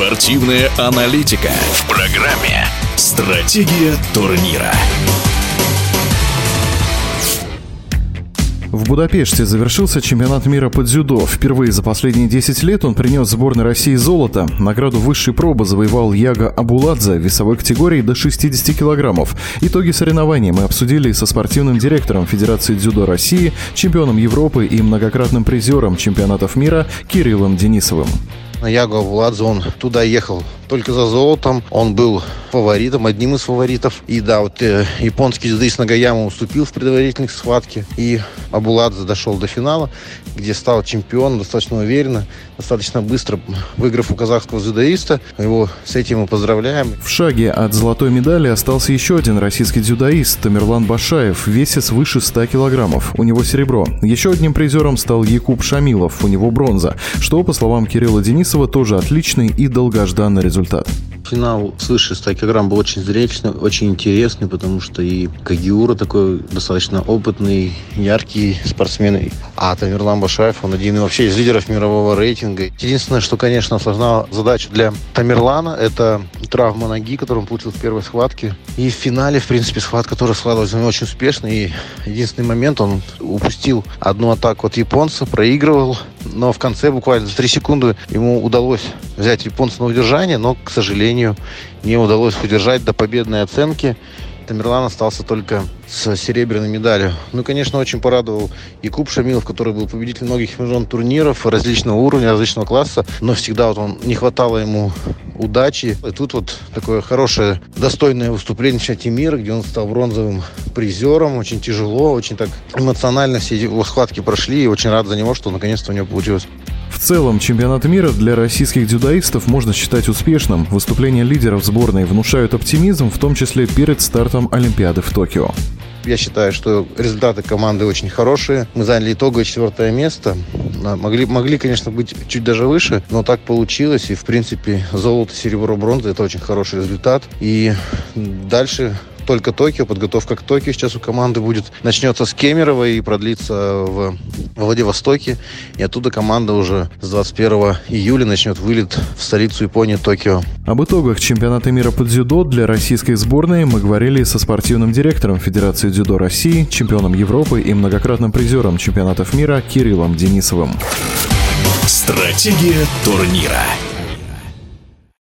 Спортивная аналитика в программе «Стратегия турнира». В Будапеште завершился чемпионат мира по дзюдо. Впервые за последние 10 лет он принес сборной России золото. Награду высшей пробы завоевал Яга Абуладзе в весовой категории до 60 килограммов. Итоги соревнований мы обсудили со спортивным директором Федерации дзюдо России, чемпионом Европы и многократным призером чемпионатов мира Кириллом Денисовым. Яго Абуладзе, он туда ехал только за золотом. Он был фаворитом, одним из фаворитов. И да, вот э, японский дзюдоист Нагаяма уступил в предварительной схватке. И Абуладзе дошел до финала, где стал чемпионом достаточно уверенно, достаточно быстро выиграв у казахского дзюдоиста. Его с этим мы поздравляем. В шаге от золотой медали остался еще один российский дзюдоист Тамерлан Башаев в весе свыше 100 килограммов. У него серебро. Еще одним призером стал Якуб Шамилов, у него бронза, что, по словам Кирилла Денисова, тоже отличный и долгожданный результат. Финал свыше 100 килограмм был очень зрелищный, очень интересный, потому что и Кагиура такой достаточно опытный, яркий спортсмен. А Тамерлан Башаев, он один вообще из лидеров мирового рейтинга. Единственное, что, конечно, осложняло задачу для Тамерлана, это травма ноги, которую он получил в первой схватке. И в финале, в принципе, схватка тоже складывалась очень успешно. И единственный момент, он упустил одну атаку от японца, проигрывал. Но в конце, буквально за 3 секунды, ему удалось взять японца на удержание, но, к сожалению, не удалось удержать до победной оценки. Тамерлан остался только с серебряной медалью. Ну, конечно, очень порадовал Якуб Шамилов, который был победителем многих международных турниров различного уровня, различного класса, но всегда вот он не хватало ему удачи. И тут вот такое хорошее, достойное выступление в чемпионате мира, где он стал бронзовым призером. Очень тяжело, очень так эмоционально все эти схватки прошли. И очень рад за него, что наконец-то у него получилось. В целом, чемпионат мира для российских дзюдоистов можно считать успешным. Выступления лидеров сборной внушают оптимизм, в том числе перед стартом Олимпиады в Токио. Я считаю, что результаты команды очень хорошие. Мы заняли итоговое четвертое место. Могли, могли, конечно, быть чуть даже выше, но так получилось. И, в принципе, золото, серебро, бронза – это очень хороший результат. И дальше только Токио, подготовка к Токио сейчас у команды будет. Начнется с Кемерово и продлится в Владивостоке. И оттуда команда уже с 21 июля начнет вылет в столицу Японии Токио. Об итогах чемпионата мира по дзюдо для российской сборной мы говорили со спортивным директором Федерации дзюдо России, чемпионом Европы и многократным призером чемпионатов мира Кириллом Денисовым. Стратегия турнира.